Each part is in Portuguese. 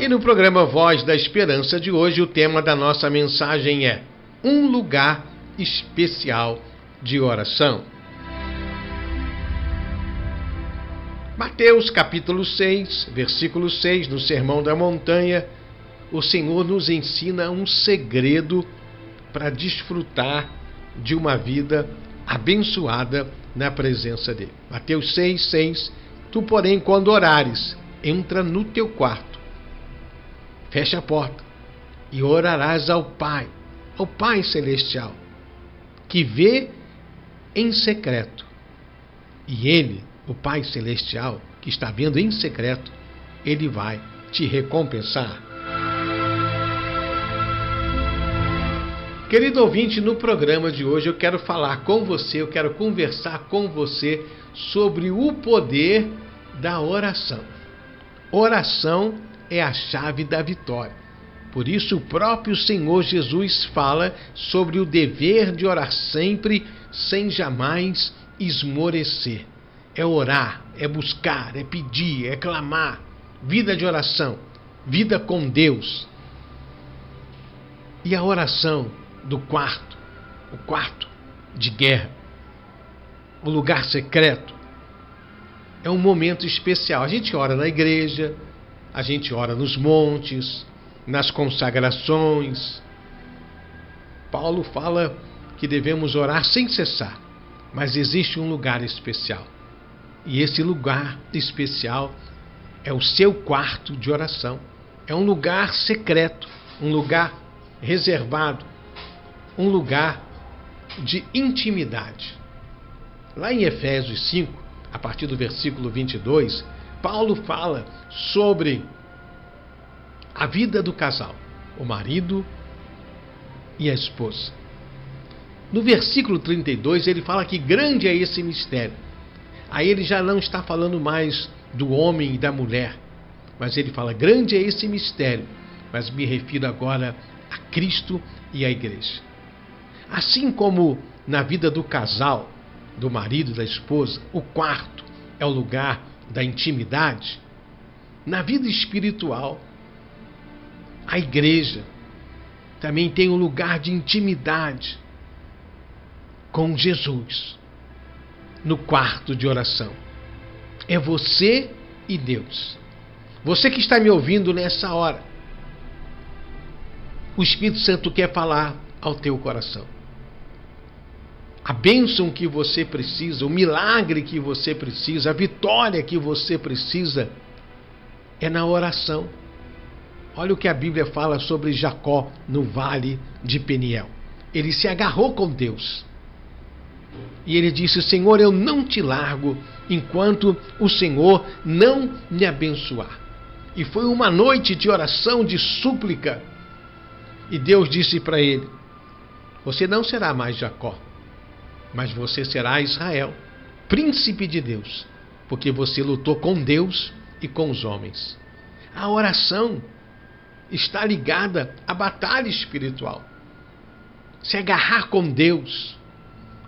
E no programa Voz da Esperança de hoje, o tema da nossa mensagem é Um lugar especial de oração. Mateus capítulo 6, versículo 6, no Sermão da Montanha, o Senhor nos ensina um segredo para desfrutar de uma vida abençoada na presença dele. Mateus 6, 6. Tu, porém, quando orares, entra no teu quarto, fecha a porta e orarás ao Pai, ao Pai Celestial, que vê em secreto. E Ele, o Pai Celestial, que está vendo em secreto, Ele vai te recompensar. Querido ouvinte, no programa de hoje eu quero falar com você, eu quero conversar com você sobre o poder da oração. Oração é a chave da vitória. Por isso, o próprio Senhor Jesus fala sobre o dever de orar sempre, sem jamais esmorecer. É orar, é buscar, é pedir, é clamar. Vida de oração, vida com Deus. E a oração do quarto, o quarto de guerra, o lugar secreto. É um momento especial. A gente ora na igreja, a gente ora nos montes, nas consagrações. Paulo fala que devemos orar sem cessar, mas existe um lugar especial. E esse lugar especial é o seu quarto de oração. É um lugar secreto, um lugar reservado, um lugar de intimidade. Lá em Efésios 5, a partir do versículo 22, Paulo fala sobre a vida do casal, o marido e a esposa. No versículo 32, ele fala que grande é esse mistério. Aí ele já não está falando mais do homem e da mulher, mas ele fala: grande é esse mistério, mas me refiro agora a Cristo e à igreja. Assim como na vida do casal, do marido e da esposa, o quarto é o lugar da intimidade, na vida espiritual, a igreja também tem um lugar de intimidade com Jesus, no quarto de oração. É você e Deus. Você que está me ouvindo nessa hora. O Espírito Santo quer falar ao teu coração a bênção que você precisa, o milagre que você precisa, a vitória que você precisa, é na oração. Olha o que a Bíblia fala sobre Jacó no vale de Peniel. Ele se agarrou com Deus. E ele disse: Senhor, eu não te largo enquanto o Senhor não me abençoar. E foi uma noite de oração, de súplica. E Deus disse para ele: Você não será mais Jacó, mas você será Israel, príncipe de Deus, porque você lutou com Deus e com os homens. A oração está ligada à batalha espiritual. Se agarrar com Deus.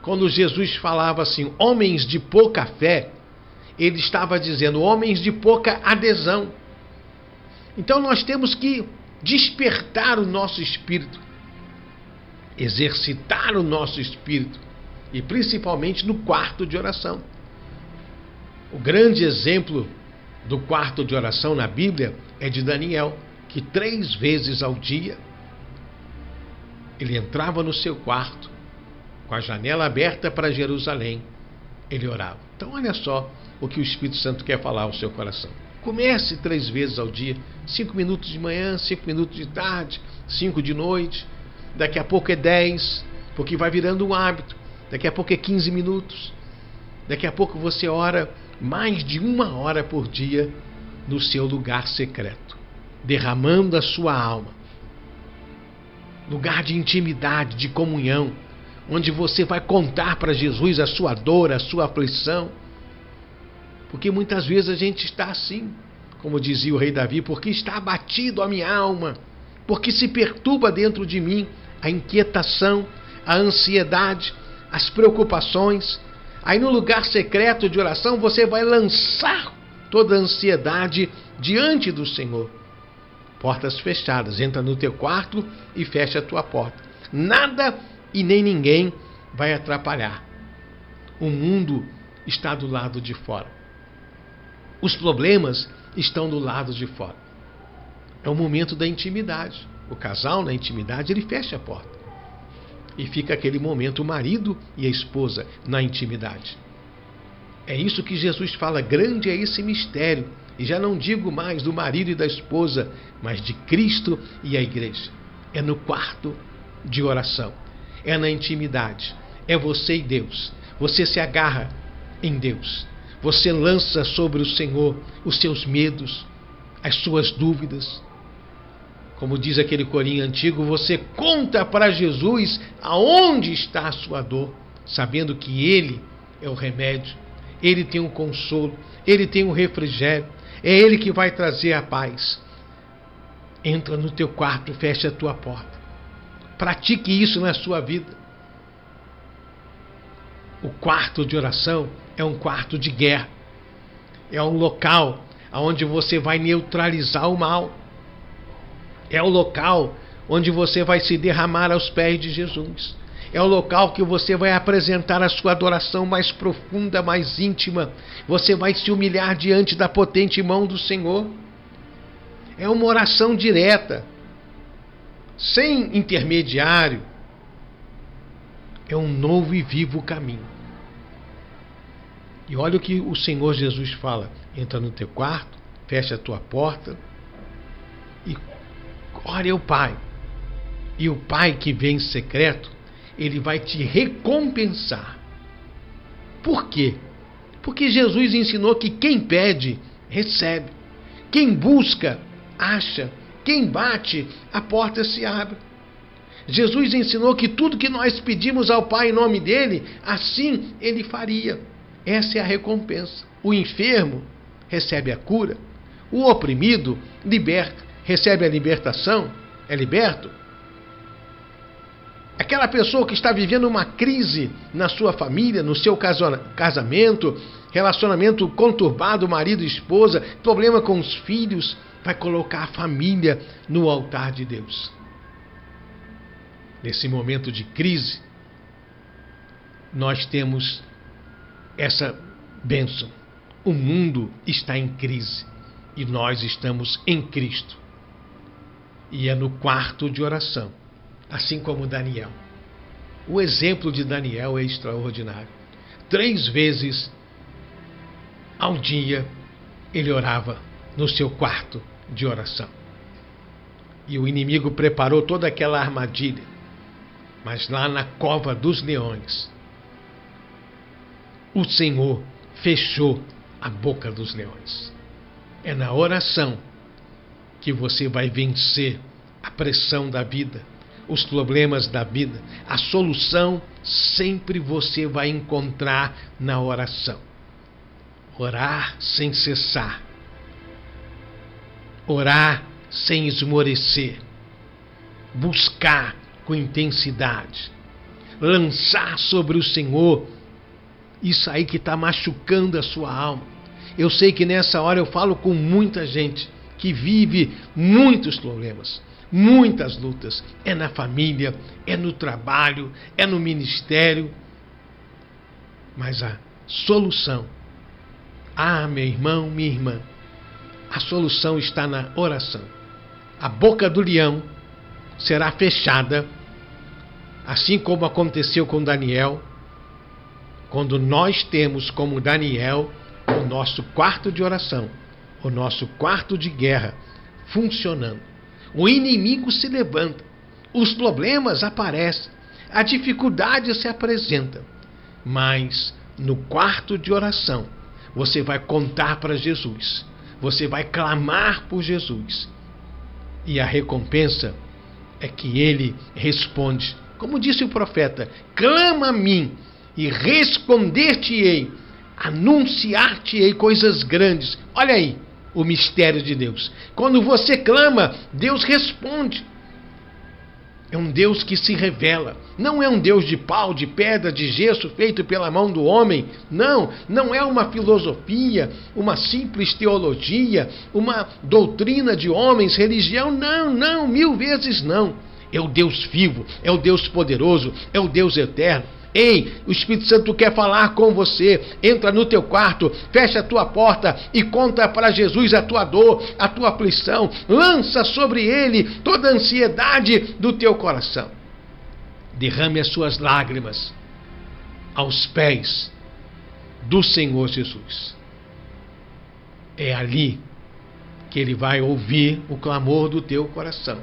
Quando Jesus falava assim, homens de pouca fé, ele estava dizendo homens de pouca adesão. Então nós temos que despertar o nosso espírito, exercitar o nosso espírito e principalmente no quarto de oração. O grande exemplo do quarto de oração na Bíblia é de Daniel, que três vezes ao dia ele entrava no seu quarto, com a janela aberta para Jerusalém, ele orava. Então, olha só o que o Espírito Santo quer falar ao seu coração. Comece três vezes ao dia, cinco minutos de manhã, cinco minutos de tarde, cinco de noite, daqui a pouco é dez, porque vai virando um hábito. Daqui a pouco é 15 minutos. Daqui a pouco você ora mais de uma hora por dia no seu lugar secreto, derramando a sua alma. Lugar de intimidade, de comunhão, onde você vai contar para Jesus a sua dor, a sua aflição. Porque muitas vezes a gente está assim, como dizia o rei Davi, porque está abatido a minha alma, porque se perturba dentro de mim a inquietação, a ansiedade, as preocupações. Aí no lugar secreto de oração você vai lançar toda a ansiedade diante do Senhor. portas fechadas. Entra no teu quarto e fecha a tua porta. Nada e nem ninguém vai atrapalhar. O mundo está do lado de fora. Os problemas estão do lado de fora. É o momento da intimidade. O casal, na intimidade, ele fecha a porta. E fica aquele momento, o marido e a esposa, na intimidade. É isso que Jesus fala, grande é esse mistério. E já não digo mais do marido e da esposa, mas de Cristo e a igreja. É no quarto de oração, é na intimidade, é você e Deus. Você se agarra em Deus. Você lança sobre o Senhor os seus medos, as suas dúvidas. Como diz aquele corinho antigo, você conta para Jesus aonde está a sua dor, sabendo que Ele é o remédio, Ele tem o consolo, Ele tem o refrigério, é Ele que vai trazer a paz. Entra no teu quarto, fecha a tua porta. Pratique isso na sua vida. O quarto de oração é um quarto de guerra. É um local onde você vai neutralizar o mal. É o local onde você vai se derramar aos pés de Jesus. É o local que você vai apresentar a sua adoração mais profunda, mais íntima. Você vai se humilhar diante da potente mão do Senhor. É uma oração direta, sem intermediário. É um novo e vivo caminho. E olha o que o Senhor Jesus fala: entra no teu quarto, fecha a tua porta ore ao Pai. E o Pai que vem em secreto, ele vai te recompensar. Por quê? Porque Jesus ensinou que quem pede, recebe. Quem busca, acha. Quem bate, a porta se abre. Jesus ensinou que tudo que nós pedimos ao Pai em nome dele, assim ele faria. Essa é a recompensa. O enfermo recebe a cura, o oprimido liberta, recebe a libertação, é liberto. Aquela pessoa que está vivendo uma crise na sua família, no seu casamento, relacionamento conturbado, marido e esposa, problema com os filhos, vai colocar a família no altar de Deus. Nesse momento de crise, nós temos essa bênção. O mundo está em crise e nós estamos em Cristo. E é no quarto de oração, assim como Daniel. O exemplo de Daniel é extraordinário. Três vezes ao dia ele orava no seu quarto de oração. E o inimigo preparou toda aquela armadilha. Mas lá na cova dos leões, o Senhor fechou a boca dos leões. É na oração que você vai vencer a pressão da vida, os problemas da vida. A solução sempre você vai encontrar na oração. Orar sem cessar. Orar sem esmorecer. Buscar com intensidade. Lançar sobre o Senhor isso aí que está machucando a sua alma. Eu sei que nessa hora eu falo com muita gente que vive muitos problemas, muitas lutas. É na família, é no trabalho, é no ministério. Mas a solução, ah, meu irmão, minha irmã, a solução está na oração. A boca do leão será fechada, assim como aconteceu com Daniel quando nós temos como Daniel o nosso quarto de oração, o nosso quarto de guerra funcionando. O inimigo se levanta, os problemas aparecem, a dificuldade se apresenta, mas no quarto de oração você vai contar para Jesus, você vai clamar por Jesus. E a recompensa é que ele responde. Como disse o profeta: clama a mim e responder-te-ei, anunciar-te-ei coisas grandes. Olha aí o mistério de Deus. Quando você clama, Deus responde. É um Deus que se revela. Não é um Deus de pau, de pedra, de gesso feito pela mão do homem. Não, não é uma filosofia, uma simples teologia, uma doutrina de homens, religião. Não, não, mil vezes não. É o Deus vivo, é o Deus poderoso, é o Deus eterno. Ei, o Espírito Santo quer falar com você. Entra no teu quarto, fecha a tua porta e conta para Jesus a tua dor, a tua aflição. Lança sobre ele toda a ansiedade do teu coração. Derrame as suas lágrimas aos pés do Senhor Jesus. É ali que ele vai ouvir o clamor do teu coração.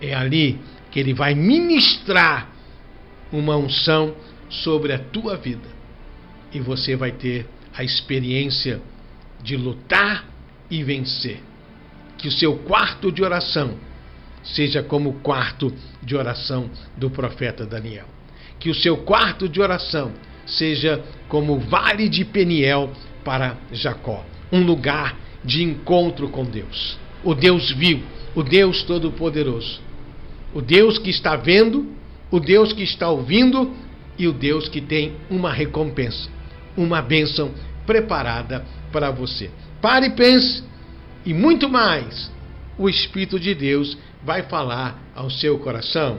É ali que ele vai ministrar uma unção sobre a tua vida. E você vai ter a experiência de lutar e vencer. Que o seu quarto de oração seja como o quarto de oração do profeta Daniel. Que o seu quarto de oração seja como o vale de Peniel para Jacó um lugar de encontro com Deus. O Deus vivo, o Deus Todo-Poderoso. O Deus que está vendo o Deus que está ouvindo e o Deus que tem uma recompensa, uma bênção preparada para você. Pare e pense, e muito mais, o Espírito de Deus vai falar ao seu coração.